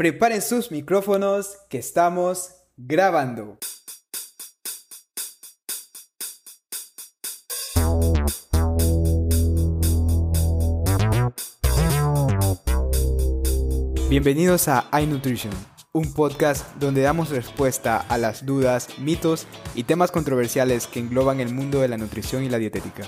Preparen sus micrófonos que estamos grabando. Bienvenidos a iNutrition, un podcast donde damos respuesta a las dudas, mitos y temas controversiales que engloban el mundo de la nutrición y la dietética.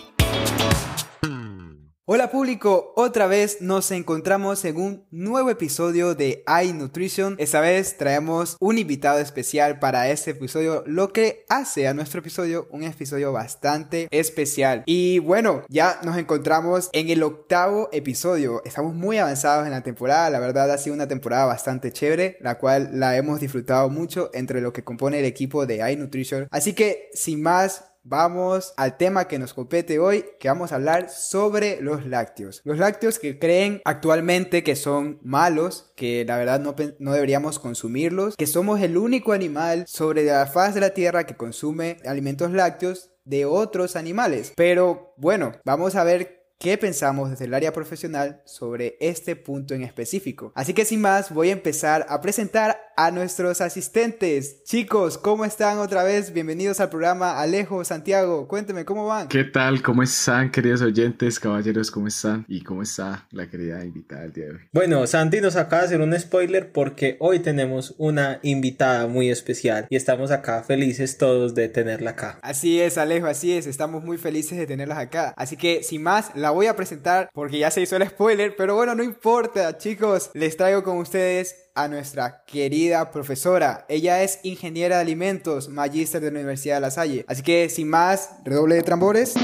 Hola público, otra vez nos encontramos en un nuevo episodio de iNutrition. Esta vez traemos un invitado especial para este episodio, lo que hace a nuestro episodio un episodio bastante especial. Y bueno, ya nos encontramos en el octavo episodio. Estamos muy avanzados en la temporada, la verdad ha sido una temporada bastante chévere, la cual la hemos disfrutado mucho entre lo que compone el equipo de iNutrition. Así que sin más, vamos al tema que nos compete hoy, que vamos a hablar sobre los lácteos. Los lácteos que creen actualmente que son malos, que la verdad no, no, deberíamos consumirlos, que somos el único animal sobre la faz de la Tierra que consume alimentos lácteos de otros animales. Pero bueno, vamos a ver qué pensamos desde el área profesional sobre este punto en específico. Así que sin más, voy a empezar a presentar a nuestros asistentes. Chicos, ¿cómo están otra vez? Bienvenidos al programa Alejo, Santiago. Cuénteme, ¿cómo van? ¿Qué tal? ¿Cómo están, queridos oyentes, caballeros? ¿Cómo están? ¿Y cómo está la querida invitada del día de hoy? Bueno, Santi nos acaba de hacer un spoiler porque hoy tenemos una invitada muy especial y estamos acá felices todos de tenerla acá. Así es, Alejo, así es. Estamos muy felices de tenerlas acá. Así que sin más, la voy a presentar porque ya se hizo el spoiler, pero bueno, no importa, chicos. Les traigo con ustedes a nuestra querida profesora. Ella es ingeniera de alimentos, magíster de la Universidad de La Salle. Así que sin más, redoble de tambores.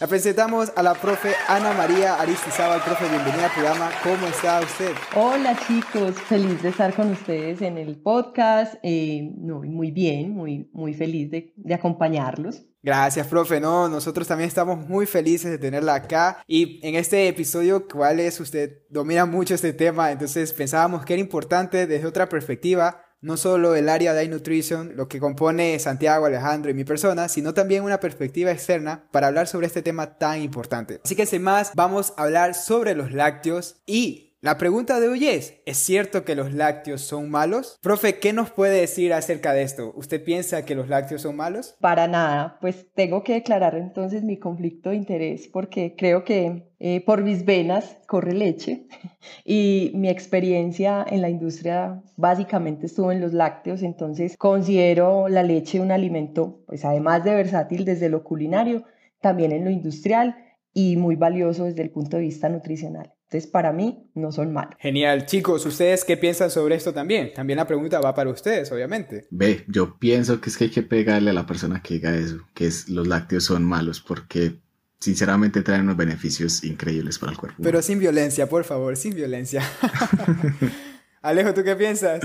La presentamos a la profe Ana María Aristizábal. Profe, bienvenida al programa. ¿Cómo está usted? Hola chicos, feliz de estar con ustedes en el podcast. Eh, muy bien, muy, muy feliz de, de acompañarlos. Gracias, profe. No, nosotros también estamos muy felices de tenerla acá. Y en este episodio, ¿cuál es? Usted domina mucho este tema, entonces pensábamos que era importante desde otra perspectiva no solo el área de iNutrition, lo que compone Santiago, Alejandro y mi persona, sino también una perspectiva externa para hablar sobre este tema tan importante. Así que sin más, vamos a hablar sobre los lácteos y la pregunta de hoy es, ¿es cierto que los lácteos son malos? Profe, ¿qué nos puede decir acerca de esto? ¿Usted piensa que los lácteos son malos? Para nada, pues tengo que declarar entonces mi conflicto de interés porque creo que eh, por mis venas corre leche y mi experiencia en la industria básicamente estuvo en los lácteos, entonces considero la leche un alimento, pues además de versátil desde lo culinario, también en lo industrial y muy valioso desde el punto de vista nutricional. Entonces, para mí, no son malos. Genial. Chicos, ¿ustedes qué piensan sobre esto también? También la pregunta va para ustedes, obviamente. Ve, yo pienso que es que hay que pegarle a la persona que diga eso, que es los lácteos son malos, porque sinceramente traen unos beneficios increíbles para el cuerpo. Pero sin violencia, por favor, sin violencia. Alejo, ¿tú qué piensas?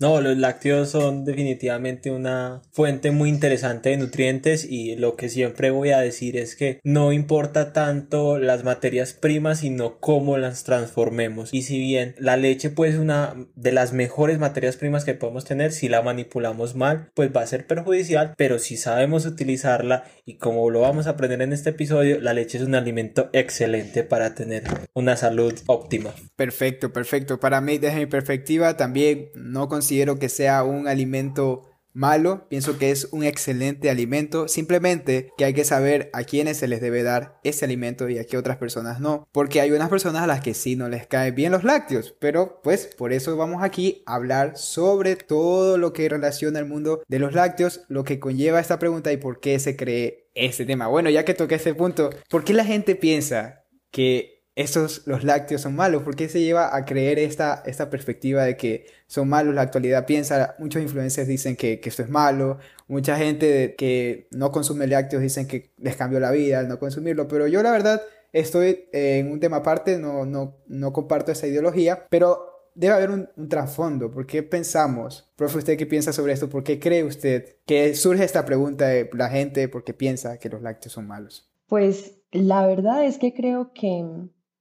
No, los lácteos son definitivamente una fuente muy interesante de nutrientes y lo que siempre voy a decir es que no importa tanto las materias primas, sino cómo las transformemos. Y si bien la leche pues una de las mejores materias primas que podemos tener, si la manipulamos mal, pues va a ser perjudicial, pero si sabemos utilizarla y como lo vamos a aprender en este episodio, la leche es un alimento excelente para tener una salud óptima. Perfecto, perfecto. Para mí, desde mi perspectiva, también no considero que sea un alimento malo, pienso que es un excelente alimento, simplemente que hay que saber a quiénes se les debe dar ese alimento y a qué otras personas no, porque hay unas personas a las que sí no les caen bien los lácteos, pero pues por eso vamos aquí a hablar sobre todo lo que relaciona el mundo de los lácteos, lo que conlleva esta pregunta y por qué se cree este tema. Bueno, ya que toqué este punto, ¿por qué la gente piensa que estos, los lácteos son malos? ¿Por qué se lleva a creer esta, esta perspectiva de que son malos? La actualidad piensa, muchos influencers dicen que, que esto es malo, mucha gente que no consume lácteos dicen que les cambió la vida al no consumirlo, pero yo la verdad estoy en un tema aparte, no, no, no comparto esa ideología, pero debe haber un, un, trasfondo. ¿Por qué pensamos? Profe, ¿usted qué piensa sobre esto? ¿Por qué cree usted que surge esta pregunta de la gente porque piensa que los lácteos son malos? Pues la verdad es que creo que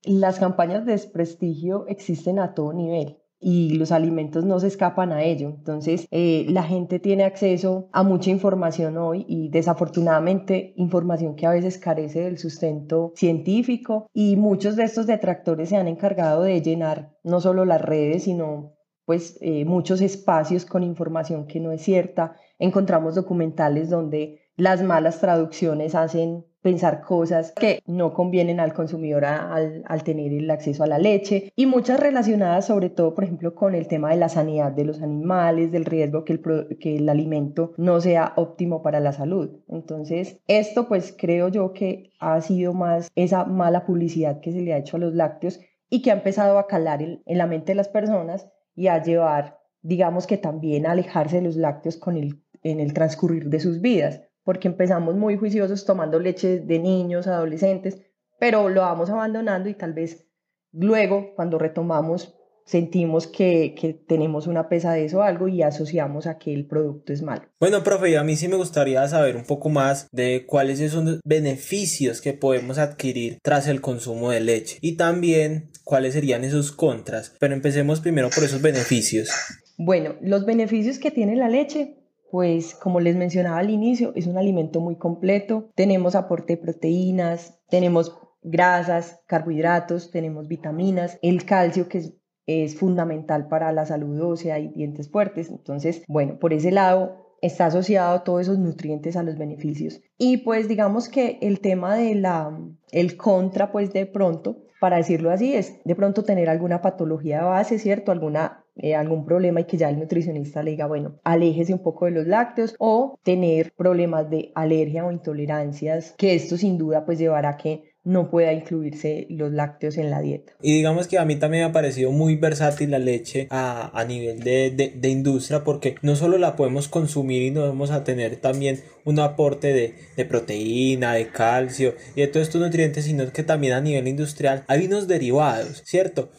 las campañas de desprestigio existen a todo nivel y los alimentos no se escapan a ello. Entonces, eh, la gente tiene acceso a mucha información hoy y desafortunadamente información que a veces carece del sustento científico y muchos de estos detractores se han encargado de llenar no solo las redes, sino pues eh, muchos espacios con información que no es cierta. Encontramos documentales donde las malas traducciones hacen pensar cosas que no convienen al consumidor al, tener el acceso a la leche y muchas relacionadas sobre todo, por ejemplo, con el tema de la sanidad de los animales, del riesgo que el, que el alimento no sea óptimo para la salud. Entonces, esto pues creo yo que ha sido más esa mala publicidad que se le ha hecho a los lácteos y que ha empezado a calar en, en la mente de las personas y a llevar, digamos que también a alejarse de los lácteos con el, en el transcurrir de sus vidas porque empezamos muy juiciosos tomando leche de niños, adolescentes, pero lo vamos abandonando y tal vez luego cuando retomamos sentimos que, que, tenemos una pesadez o algo y asociamos a que el producto es malo. Bueno, profe, a mí sí me gustaría saber un poco más de cuáles son los beneficios que podemos adquirir tras el consumo de leche y también cuáles serían esos contras. Pero empecemos primero por esos beneficios. Bueno, los beneficios que tiene la leche pues como les mencionaba al inicio, es un alimento muy completo. Tenemos aporte de proteínas, tenemos grasas, carbohidratos, tenemos vitaminas, el calcio que es, es fundamental para la salud ósea y dientes fuertes. Entonces, bueno, por ese lado está asociado todos esos nutrientes a los beneficios. Y pues digamos que el tema de la, el contra, pues de pronto, para decirlo así, es de pronto tener alguna patología de base, ¿cierto? Alguna eh, algún problema y que ya el nutricionista le diga, bueno, aléjese un poco de los lácteos o tener problemas de alergia o intolerancias, que esto sin duda pues llevará a que no pueda incluirse los lácteos en la dieta. Y digamos que a mí también me ha parecido muy versátil la leche a, a nivel de, de, industria porque no solo la podemos consumir y no vamos a tener también un aporte de, de, proteína, de calcio y de todos estos nutrientes, sino que también a nivel industrial hay unos derivados, ¿cierto?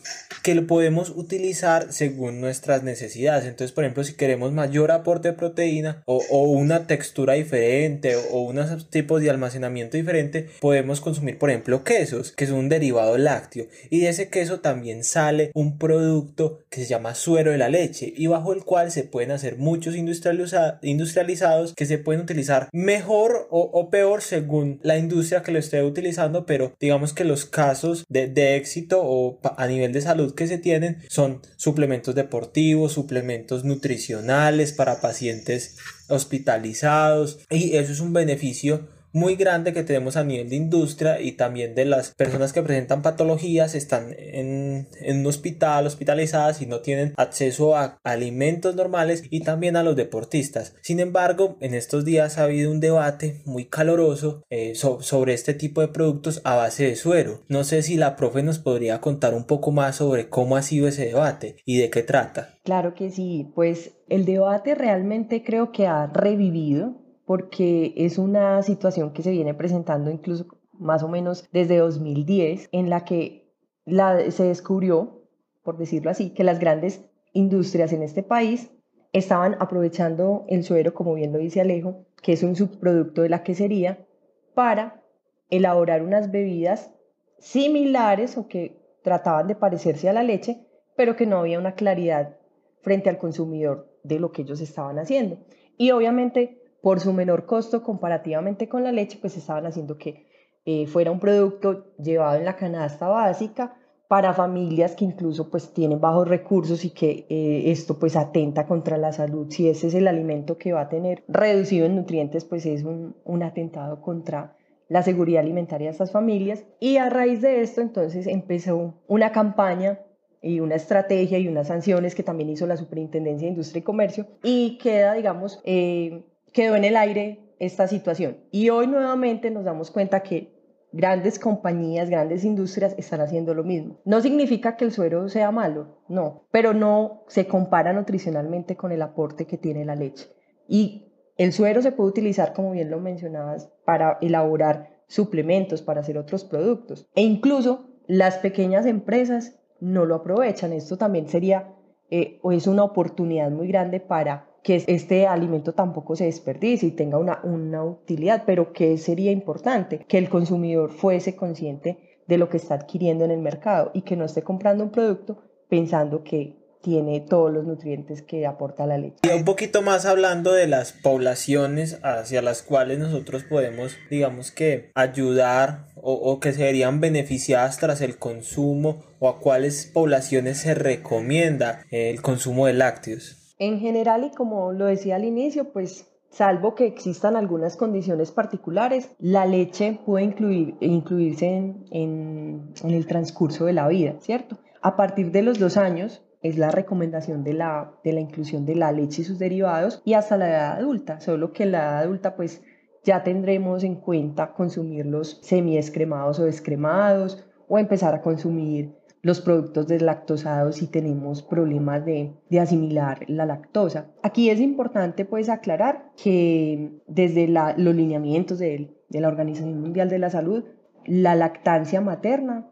Que lo podemos utilizar según nuestras necesidades. Entonces, por ejemplo, si queremos mayor aporte de proteína o, o una textura diferente o, o unos tipos de almacenamiento diferente, podemos consumir, por ejemplo, quesos, que es un derivado lácteo. Y de ese queso también sale un producto que se llama suero de la leche y bajo el cual se pueden hacer muchos industrializados que se pueden utilizar mejor o, peor según la industria que lo esté utilizando, pero digamos que los casos de, de éxito o a nivel de salud que se tienen son suplementos deportivos, suplementos nutricionales para pacientes hospitalizados y eso es un beneficio muy grande que tenemos a nivel de industria y también de las personas que presentan patologías están en, en un hospital hospitalizadas y no tienen acceso a alimentos normales y también a los deportistas. Sin embargo en estos días ha habido un debate muy caloroso eh, so, sobre este tipo de productos a base de suero. No sé si la profe nos podría contar un poco más sobre cómo ha sido ese debate y de qué trata. Claro que sí pues el debate realmente creo que ha revivido porque es una situación que se viene presentando incluso más o menos desde 2010, en la que se descubrió, por decirlo así, que las grandes industrias en este país estaban aprovechando el suero, como bien lo dice Alejo, que es un subproducto de la quesería, para elaborar unas bebidas similares o que trataban de parecerse a la leche, pero que no había una claridad frente al consumidor de lo que ellos estaban haciendo. Y obviamente por su menor costo comparativamente con la leche, pues estaban haciendo que eh, fuera un producto llevado en la canasta básica para familias que incluso pues tienen bajos recursos y que eh, esto pues atenta contra la salud. Si ese es el alimento que va a tener reducido en nutrientes, pues es un, un atentado contra la seguridad alimentaria de estas familias. Y a raíz de esto entonces empezó una campaña y una estrategia y unas sanciones que también hizo la Superintendencia de Industria y Comercio y queda, digamos, eh, quedó en el aire esta situación. Y hoy nuevamente nos damos cuenta que grandes compañías, grandes industrias están haciendo lo mismo. No significa que el suero sea malo, no, pero no se compara nutricionalmente con el aporte que tiene la leche. Y el suero se puede utilizar, como bien lo mencionabas, para elaborar suplementos, para hacer otros productos. E incluso las pequeñas empresas no lo aprovechan. Esto también sería eh, o es una oportunidad muy grande para que este alimento tampoco se desperdicie y tenga una, una utilidad, pero que sería importante que el consumidor fuese consciente de lo que está adquiriendo en el mercado y que no esté comprando un producto pensando que tiene todos los nutrientes que aporta la leche. Y un poquito más hablando de las poblaciones hacia las cuales nosotros podemos, digamos que, ayudar o, o que serían beneficiadas tras el consumo o a cuáles poblaciones se recomienda el consumo de lácteos. En general, y como lo decía al inicio, pues salvo que existan algunas condiciones particulares, la leche puede incluir, incluirse en el transcurso de la vida, ¿cierto? A partir de los dos años, es la recomendación de la, de la inclusión de la leche y sus derivados y hasta la edad adulta, solo que en la edad adulta pues ya tendremos en cuenta consumir los semiescremados o descremados o empezar a consumir los productos deslactosados si tenemos problemas de, de, asimilar la lactosa. Aquí es importante pues aclarar que desde los lineamientos de, de la Organización Mundial de la Salud, la lactancia materna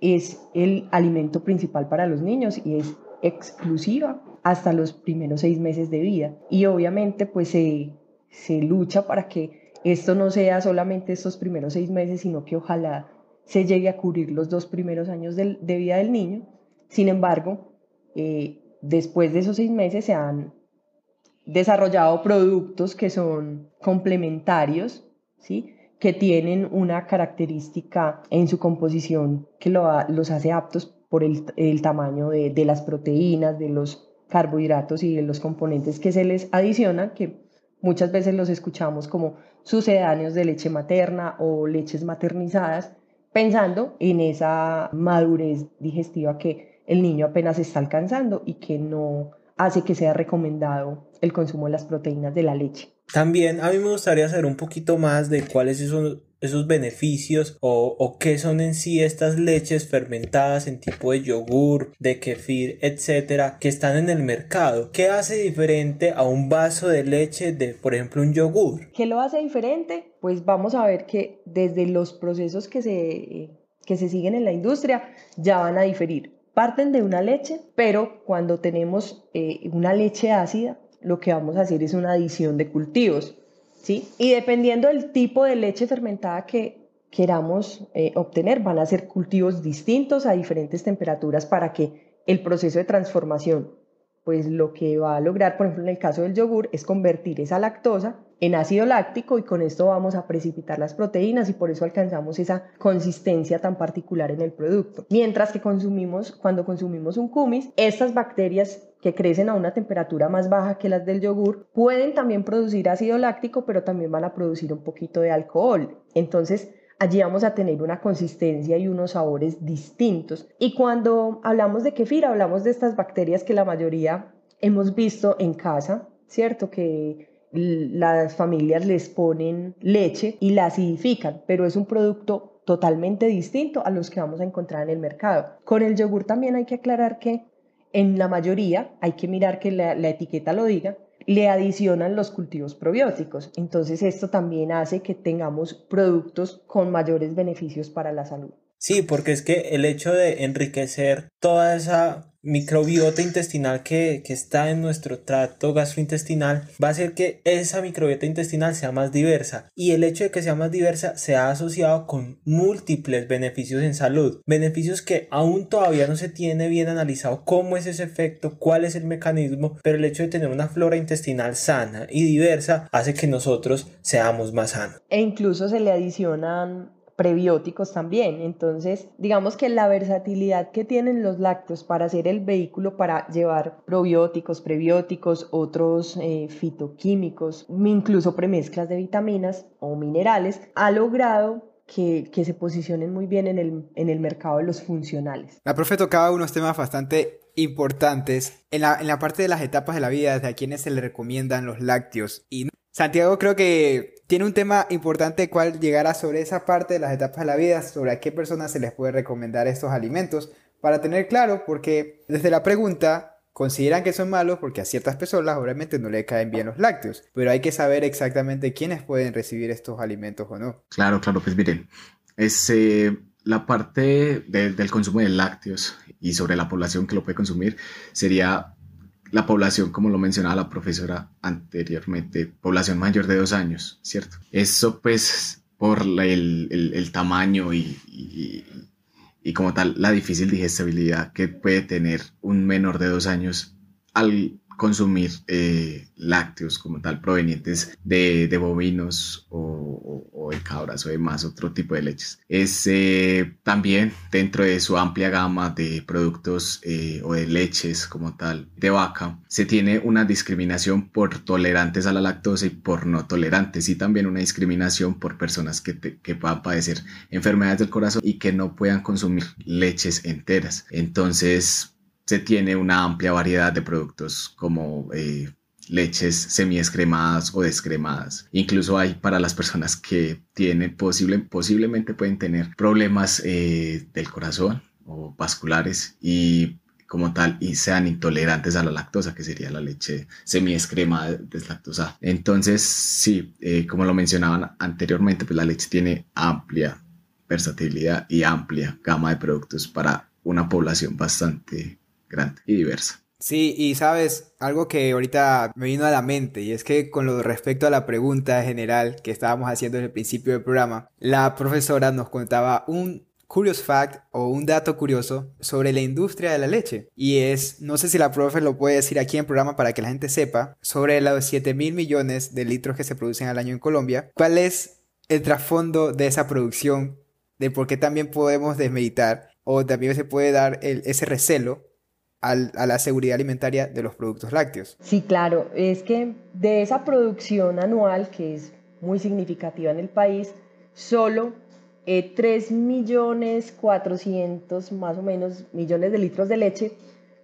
es el alimento principal para los niños y es exclusiva hasta los primeros seis meses de vida. Y obviamente pues se, se lucha para que esto no sea solamente estos primeros seis meses, sino que ojalá se llegue a cubrir los dos primeros años de, vida del niño. Sin embargo, eh, después de esos seis meses se han desarrollado productos que son complementarios, ¿sí? que tienen una característica en su composición que lo, los hace aptos por el, el tamaño de, de, las proteínas, de los carbohidratos y de los componentes que se les adicionan, que muchas veces los escuchamos como sucedáneos de leche materna o leches maternizadas, pensando en esa madurez digestiva que el niño apenas está alcanzando y que no hace que sea recomendado el consumo de las proteínas de la leche. También a mí me gustaría saber un poquito más de cuáles son esos beneficios o, o, qué son en sí estas leches fermentadas en tipo de yogur, de kefir, etcétera, que están en el mercado. ¿Qué hace diferente a un vaso de leche de, por ejemplo, un yogur? ¿Qué lo hace diferente? Pues vamos a ver que desde los procesos que se, que se siguen en la industria ya van a diferir. Parten de una leche, pero cuando tenemos eh, una leche ácida, lo que vamos a hacer es una adición de cultivos. ¿Sí? Y dependiendo del tipo de leche fermentada que queramos eh, obtener, van a ser cultivos distintos a diferentes temperaturas para que el proceso de transformación, pues lo que va a lograr, por ejemplo, en el caso del yogur, es convertir esa lactosa en ácido láctico y con esto vamos a precipitar las proteínas y por eso alcanzamos esa consistencia tan particular en el producto. Mientras que consumimos, cuando consumimos un kumis, estas bacterias que crecen a una temperatura más baja que las del yogur pueden también producir ácido láctico, pero también van a producir un poquito de alcohol. Entonces, allí vamos a tener una consistencia y unos sabores distintos. Y cuando hablamos de kefir, hablamos de estas bacterias que la mayoría hemos visto en casa, ¿cierto? Que las familias les ponen leche y la acidifican, pero es un producto totalmente distinto a los que vamos a encontrar en el mercado. Con el yogur también hay que aclarar que en la mayoría hay que mirar que la, etiqueta lo diga, le adicionan los cultivos probióticos. Entonces esto también hace que tengamos productos con mayores beneficios para la salud. Sí, porque es que el hecho de enriquecer toda esa microbiota intestinal que, que, está en nuestro tracto gastrointestinal va a hacer que esa microbiota intestinal sea más diversa. Y el hecho de que sea más diversa se ha asociado con múltiples beneficios en salud. Beneficios que aún todavía no se tiene bien analizado cómo es ese efecto cuál es el mecanismo pero el hecho de tener una flora intestinal sana y diversa hace que nosotros seamos más sanos. E incluso se le adicionan prebióticos también. Entonces, digamos que la versatilidad que tienen los lácteos para ser el vehículo para llevar probióticos, prebióticos, otros eh, fitoquímicos, incluso premezclas de vitaminas o minerales, ha logrado que, que, se posicionen muy bien en el, en el mercado de los funcionales. La profe tocaba unos temas bastante importantes en la, en la parte de las etapas de la vida, desde a quienes se le recomiendan los lácteos. Y Santiago creo que tiene un tema importante cual llegará sobre esa parte de las etapas de la vida, sobre a qué personas se les puede recomendar estos alimentos, para tener claro, porque desde la pregunta consideran que son malos porque a ciertas personas obviamente no le caen bien los lácteos, pero hay que saber exactamente quiénes pueden recibir estos alimentos o no. Claro, claro, pues miren, es, eh, la parte de, del consumo de lácteos y sobre la población que lo puede consumir sería la población, como lo mencionaba la profesora anteriormente, población mayor de dos años, ¿cierto? Eso pues por el, el, tamaño y, y, y como tal la difícil digestibilidad que puede tener un menor de dos años al consumir eh, lácteos como tal provenientes de, bovinos o, de cabras o demás, otro tipo de leches. Es eh, también dentro de su amplia gama de productos eh, o de leches como tal de vaca, se tiene una discriminación por tolerantes a la lactosa y por no tolerantes y también una discriminación por personas que, que puedan padecer enfermedades del corazón y que no puedan consumir leches enteras. Entonces, se tiene una amplia variedad de productos como eh, leches semi-escremadas o descremadas. Incluso hay para las personas que tienen posible, posiblemente pueden tener problemas eh, del corazón o vasculares y como tal y sean intolerantes a la lactosa, que sería la leche semi-escremada deslactosada. Entonces, sí, eh, como lo mencionaban anteriormente, pues la leche tiene amplia versatilidad y amplia gama de productos para una población bastante grande y diversa. Sí, y sabes, algo que ahorita me vino a la mente, y es que con lo respecto a la pregunta general que estábamos haciendo en el principio del programa, la profesora nos contaba un curious fact o un dato curioso sobre la industria de la leche. Y es, no sé si la profe lo puede decir aquí en programa para que la gente sepa, sobre los 7 mil millones de litros que se producen al año en Colombia. ¿Cuál es el trasfondo de esa producción? De por qué también podemos desmeditar o también se puede dar ese recelo a la seguridad alimentaria de los productos lácteos. Sí, claro, es que de esa producción anual, que es muy significativa en el país, solo eh, 3 millones 400 más o menos millones de litros de leche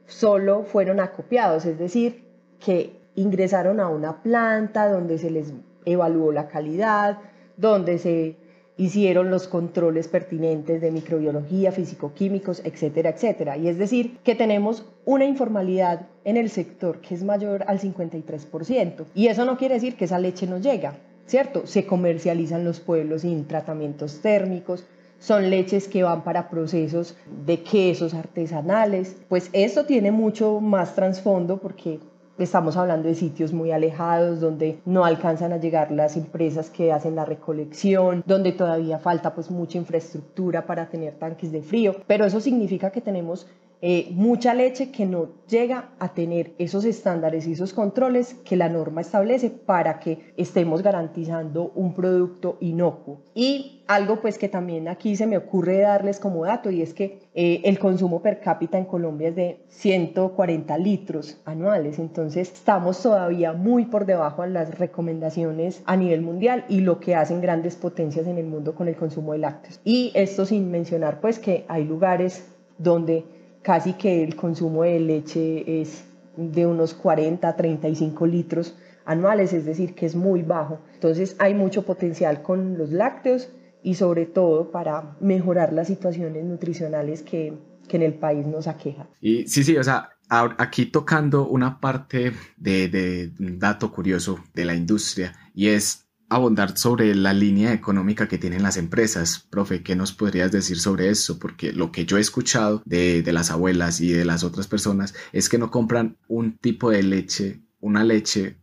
solo fueron acopiados, es decir, que ingresaron a una planta donde se les evaluó la calidad, donde se hicieron los controles pertinentes de microbiología, físico-químicos, etcétera, etcétera. Y es decir, que tenemos una informalidad en el sector que es mayor al 53%. Y eso no quiere decir que esa leche no llega, ¿cierto? Se comercializan los pueblos sin tratamientos térmicos, son leches que van para procesos de quesos artesanales. Pues esto tiene mucho más trasfondo porque Estamos hablando de sitios muy alejados donde no alcanzan a llegar las empresas que hacen la recolección, donde todavía falta pues mucha infraestructura para tener tanques de frío, pero eso significa que tenemos eh, mucha leche que no llega a tener esos estándares y esos controles que la norma establece para que estemos garantizando un producto inocuo. Y algo pues que también aquí se me ocurre darles como dato y es que eh, el consumo per cápita en Colombia es de 140 litros anuales, entonces estamos todavía muy por debajo de las recomendaciones a nivel mundial y lo que hacen grandes potencias en el mundo con el consumo de lácteos. Y esto sin mencionar pues que hay lugares donde casi que el consumo de leche es de unos 40 a 35 litros anuales, es decir, que es muy bajo. Entonces hay mucho potencial con los lácteos y sobre todo para mejorar las situaciones nutricionales que, que en el país nos aquejan. Y sí, sí, o sea, aquí tocando una parte de, de un dato curioso de la industria y es abundar sobre la línea económica que tienen las empresas. Profe, ¿qué nos podrías decir sobre eso? Porque lo que yo he escuchado de, de, las abuelas y de las otras personas es que no compran un tipo de leche, una leche,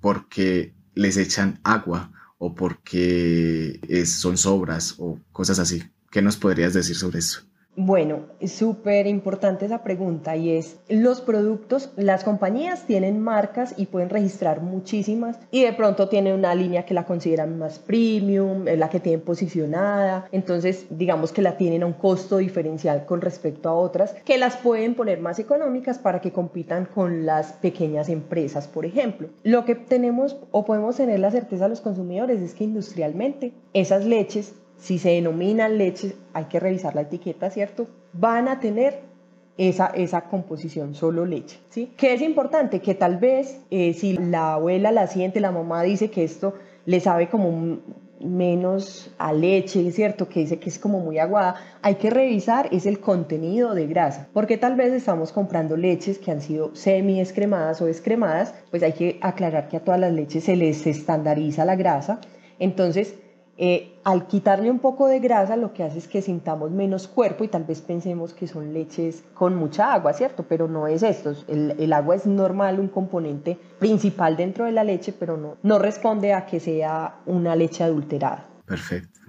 porque les echan agua o porque es, son sobras o cosas así. ¿Qué nos podrías decir sobre eso? Bueno, súper importante esa pregunta y es, los productos, las compañías tienen marcas y pueden registrar muchísimas y de pronto tienen una línea que la consideran más premium, la que tienen posicionada, entonces digamos que la tienen a un costo diferencial con respecto a otras que las pueden poner más económicas para que compitan con las pequeñas empresas, por ejemplo. Lo que tenemos o podemos tener la certeza los consumidores es que industrialmente esas leches si se denominan leches, hay que revisar la etiqueta, ¿cierto? Van a tener esa, esa composición, solo leche, ¿sí? Que es importante que tal vez eh, si la abuela, la siente, la mamá dice que esto le sabe como menos a leche, ¿cierto? Que dice que es como muy aguada, hay que revisar es el contenido de grasa, porque tal vez estamos comprando leches que han sido semi escremadas o descremadas, pues hay que aclarar que a todas las leches se les estandariza la grasa, entonces eh, al quitarle un poco de grasa lo que hace es que sintamos menos cuerpo y tal vez pensemos que son leches con mucha agua, ¿cierto? Pero no es esto. El, el agua es normal, un componente principal dentro de la leche, pero no, no responde a que sea una leche adulterada. Perfecto.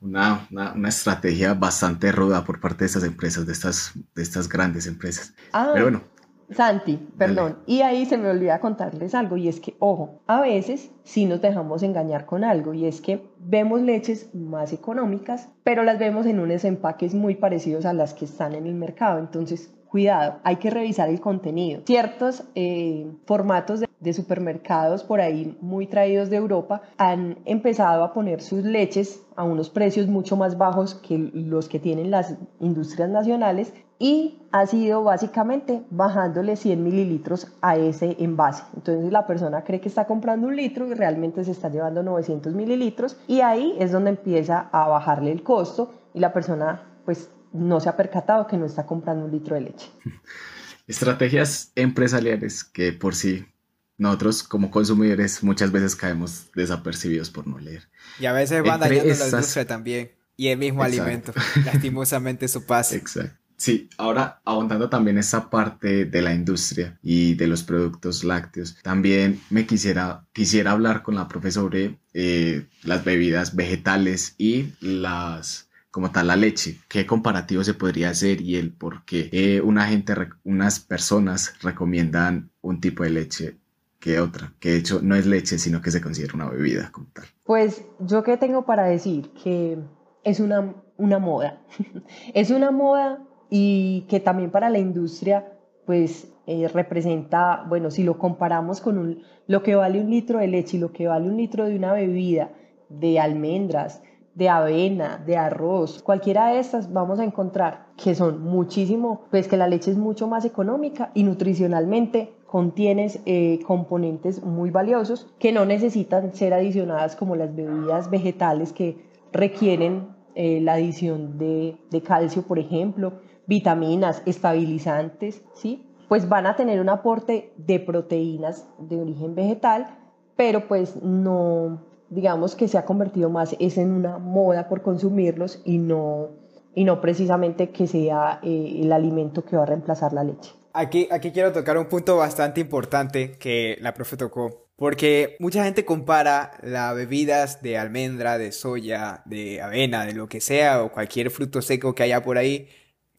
una, una, estrategia bastante ruda por parte de estas empresas, de estas, de estas grandes empresas. Ah, Pero bueno. Santi, perdón, y ahí se me olvida contarles algo, y es que, ojo, a veces sí nos dejamos engañar con algo, y es que vemos leches más económicas, pero las vemos en unos empaques muy parecidos a las que están en el mercado. Entonces, cuidado, hay que revisar el contenido. Ciertos eh, formatos de, supermercados por ahí muy traídos de Europa han empezado a poner sus leches a unos precios mucho más bajos que los que tienen las industrias nacionales y ha sido básicamente bajándole 100 mililitros a ese envase. Entonces la persona cree que está comprando un litro y realmente se está llevando 900 mililitros y ahí es donde empieza a bajarle el costo y la persona pues no se ha percatado que no está comprando un litro de leche. Estrategias empresariales que por sí nosotros como consumidores muchas veces caemos desapercibidos por no leer. Y a veces van dañando la industria también. Y el mismo alimento. Lastimosamente eso pasa. Exacto. Sí, ahora ahondando también esa parte de la industria y de los productos lácteos, también me quisiera, quisiera hablar con la profesora eh, las bebidas vegetales y las como tal la leche, qué comparativo se podría hacer y el por qué eh, una gente, unas personas recomiendan un tipo de leche que otra, que de hecho no es leche, sino que se considera una bebida como tal. Pues yo qué tengo para decir que es una, una moda, es una moda y que también para la industria pues eh, representa, bueno, si lo comparamos con un, lo que vale un litro de leche y lo que vale un litro de una bebida de almendras, de avena, de arroz, cualquiera de estas vamos a encontrar que son muchísimo, pues que la leche es mucho más económica y nutricionalmente contienes eh, componentes muy valiosos que no necesitan ser adicionadas como las bebidas vegetales que requieren eh, la adición de, de calcio, por ejemplo, vitaminas, estabilizantes, ¿sí? Pues van a tener un aporte de proteínas de origen vegetal, pero pues no, digamos que se ha convertido más es en una moda por consumirlos y no, y no precisamente que sea eh, el alimento que va a reemplazar la leche. Aquí, aquí quiero tocar un punto bastante importante que la profe tocó, porque mucha gente compara las bebidas de almendra, de soya, de avena, de lo que sea, o cualquier fruto seco que haya por ahí,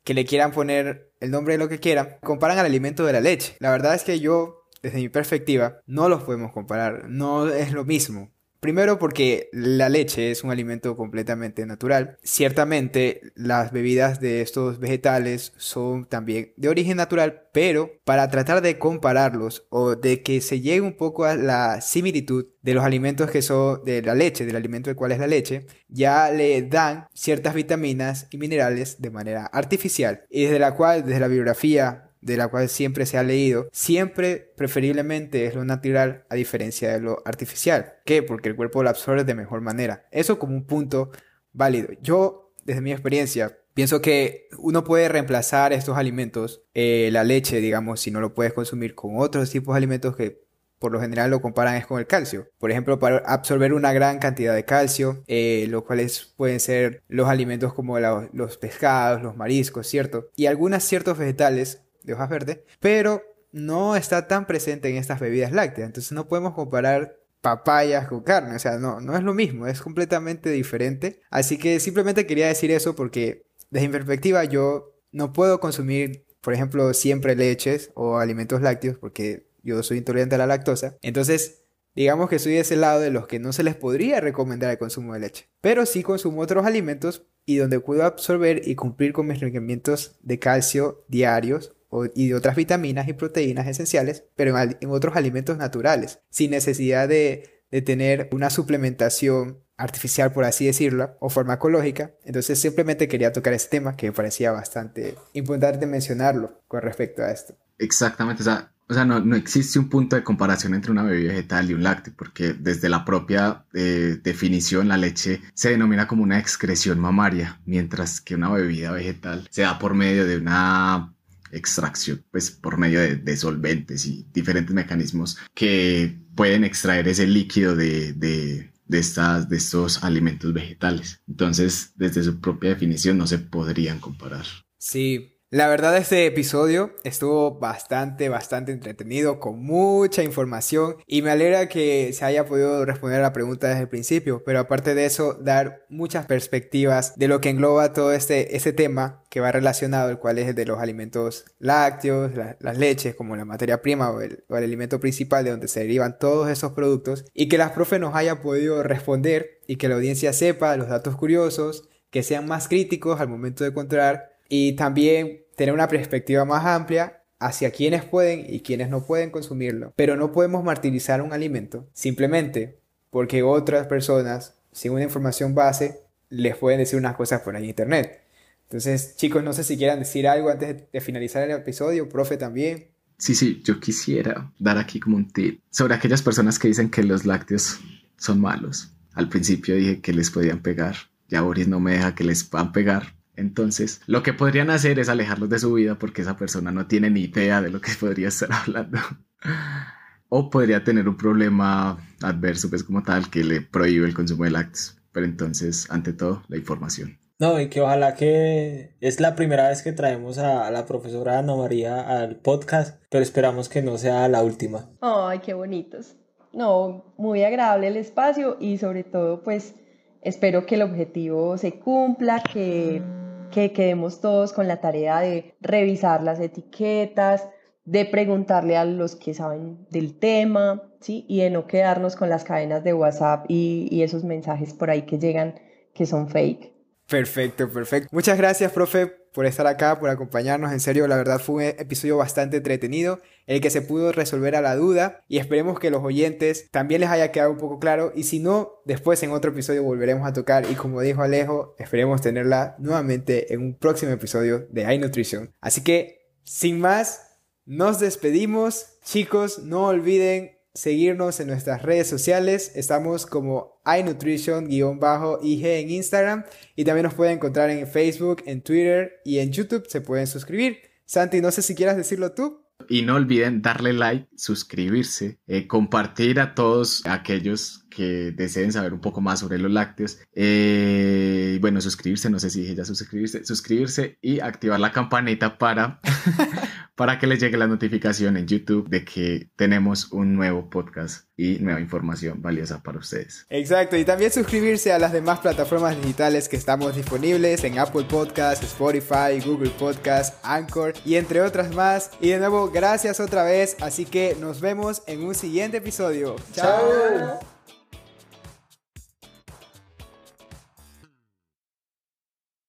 que le quieran poner el nombre de lo que quieran, comparan al alimento de la leche. La verdad es que yo, desde mi perspectiva, no los podemos comparar, no es lo mismo. Primero porque la leche es un alimento completamente natural. Ciertamente las bebidas de estos vegetales son también de origen natural, pero para tratar de compararlos o de que se llegue un poco a la similitud de los alimentos que son de la leche, del alimento del cual es la leche, ya le dan ciertas vitaminas y minerales de manera artificial y desde la cual, desde la bibliografía de la cual siempre se ha leído, siempre preferiblemente es lo natural a diferencia de lo artificial. ¿Qué? Porque el cuerpo lo absorbe de mejor manera. Eso como un punto válido. Yo, desde mi experiencia, pienso que uno puede reemplazar estos alimentos, eh, la leche, digamos, si no lo puedes consumir con otros tipos de alimentos que por lo general lo comparan es con el calcio. Por ejemplo, para absorber una gran cantidad de calcio, eh, los cuales pueden ser los alimentos como los pescados, los mariscos, ¿cierto? Y algunos ciertos vegetales de hojas verdes, pero no está tan presente en estas bebidas lácteas. Entonces no podemos comparar papayas con carne, o sea, no, no es lo mismo, es completamente diferente. Así que simplemente quería decir eso porque desde mi perspectiva yo no puedo consumir, por ejemplo, siempre leches o alimentos lácteos porque yo soy intolerante a la lactosa. Entonces, digamos que soy de ese lado de los que no se les podría recomendar el consumo de leche. Pero sí consumo otros alimentos y donde puedo absorber y cumplir con mis requerimientos de calcio diarios y de otras vitaminas y proteínas esenciales, pero en, otros alimentos naturales, sin necesidad de, tener una suplementación artificial, por así decirlo, o farmacológica. Entonces simplemente quería tocar este tema que me parecía bastante importante mencionarlo con respecto a esto. Exactamente, o sea, no, existe un punto de comparación entre una bebida vegetal y un lácteo, porque desde la propia eh, definición la leche se denomina como una excreción mamaria, mientras que una bebida vegetal se da por medio de una extracción, pues por medio de, solventes y diferentes mecanismos que pueden extraer ese líquido de, de, estas, de estos alimentos vegetales. Entonces, desde su propia definición no se podrían comparar. Sí, La verdad este episodio estuvo bastante, bastante entretenido, con mucha información y me alegra que se haya podido responder a la pregunta desde el principio, pero aparte de eso, dar muchas perspectivas de lo que engloba todo este, este tema que va relacionado, el cual es de los alimentos lácteos, las leches como la materia prima o el, o el alimento principal de donde se derivan todos esos productos y que las profes nos hayan podido responder y que la audiencia sepa los datos curiosos, que sean más críticos al momento de encontrar y también tener una perspectiva más amplia hacia quienes pueden y quienes no pueden consumirlo. Pero no podemos martirizar un alimento simplemente porque otras personas, sin una información base, les pueden decir unas cosas por ahí en internet. Entonces, chicos, no sé si quieran decir algo antes de finalizar el episodio, profe también. Sí, sí, yo quisiera dar aquí como un tip sobre aquellas personas que dicen que los lácteos son malos. Al principio dije que les podían pegar, ya Boris no me deja que les puedan pegar, entonces, lo que podrían hacer es alejarlos de su vida porque esa persona no tiene ni idea de lo que podría estar hablando. o podría tener un problema adverso, pues como tal, que le prohíbe el consumo de lácteos. Pero entonces, ante todo, la información. No, y que ojalá que es la primera vez que traemos a, la profesora Ana María al podcast, pero esperamos que no sea la última. Ay, qué bonitos. No, muy agradable el espacio y sobre todo, pues espero que el objetivo se cumpla, que que quedemos todos con la tarea de revisar las etiquetas, de preguntarle a los que saben del tema, ¿sí? Y de no quedarnos con las cadenas de WhatsApp y, y esos mensajes por ahí que llegan que son fake. Perfecto, perfecto. Muchas gracias, profe, por estar acá, por acompañarnos. En serio, la verdad fue un episodio bastante entretenido, en el que se pudo resolver a la duda y esperemos que los oyentes también les haya quedado un poco claro. Y si no, después en otro episodio volveremos a tocar y como dijo Alejo, esperemos tenerla nuevamente en un próximo episodio de iNutrition. Así que, sin más, nos despedimos. Chicos, no olviden seguirnos en nuestras redes sociales. Estamos como iNutrition-ig en Instagram y también nos pueden encontrar en Facebook, en Twitter y en YouTube. Se pueden suscribir. Santi, no sé si quieras decirlo tú. Y no olviden darle like, suscribirse, eh, compartir a todos aquellos que deseen saber un poco más sobre los lácteos. Eh, bueno, suscribirse, no sé si dije ya suscribirse, suscribirse y activar la campanita para, para que les llegue la notificación en YouTube de que tenemos un nuevo podcast y nueva información valiosa para ustedes. Exacto, y también suscribirse a las demás plataformas digitales que estamos disponibles en Apple Podcasts, Spotify, Google Podcasts, Anchor y entre otras más. Y de nuevo, gracias otra vez, así que nos vemos en un siguiente episodio. ¡Chao!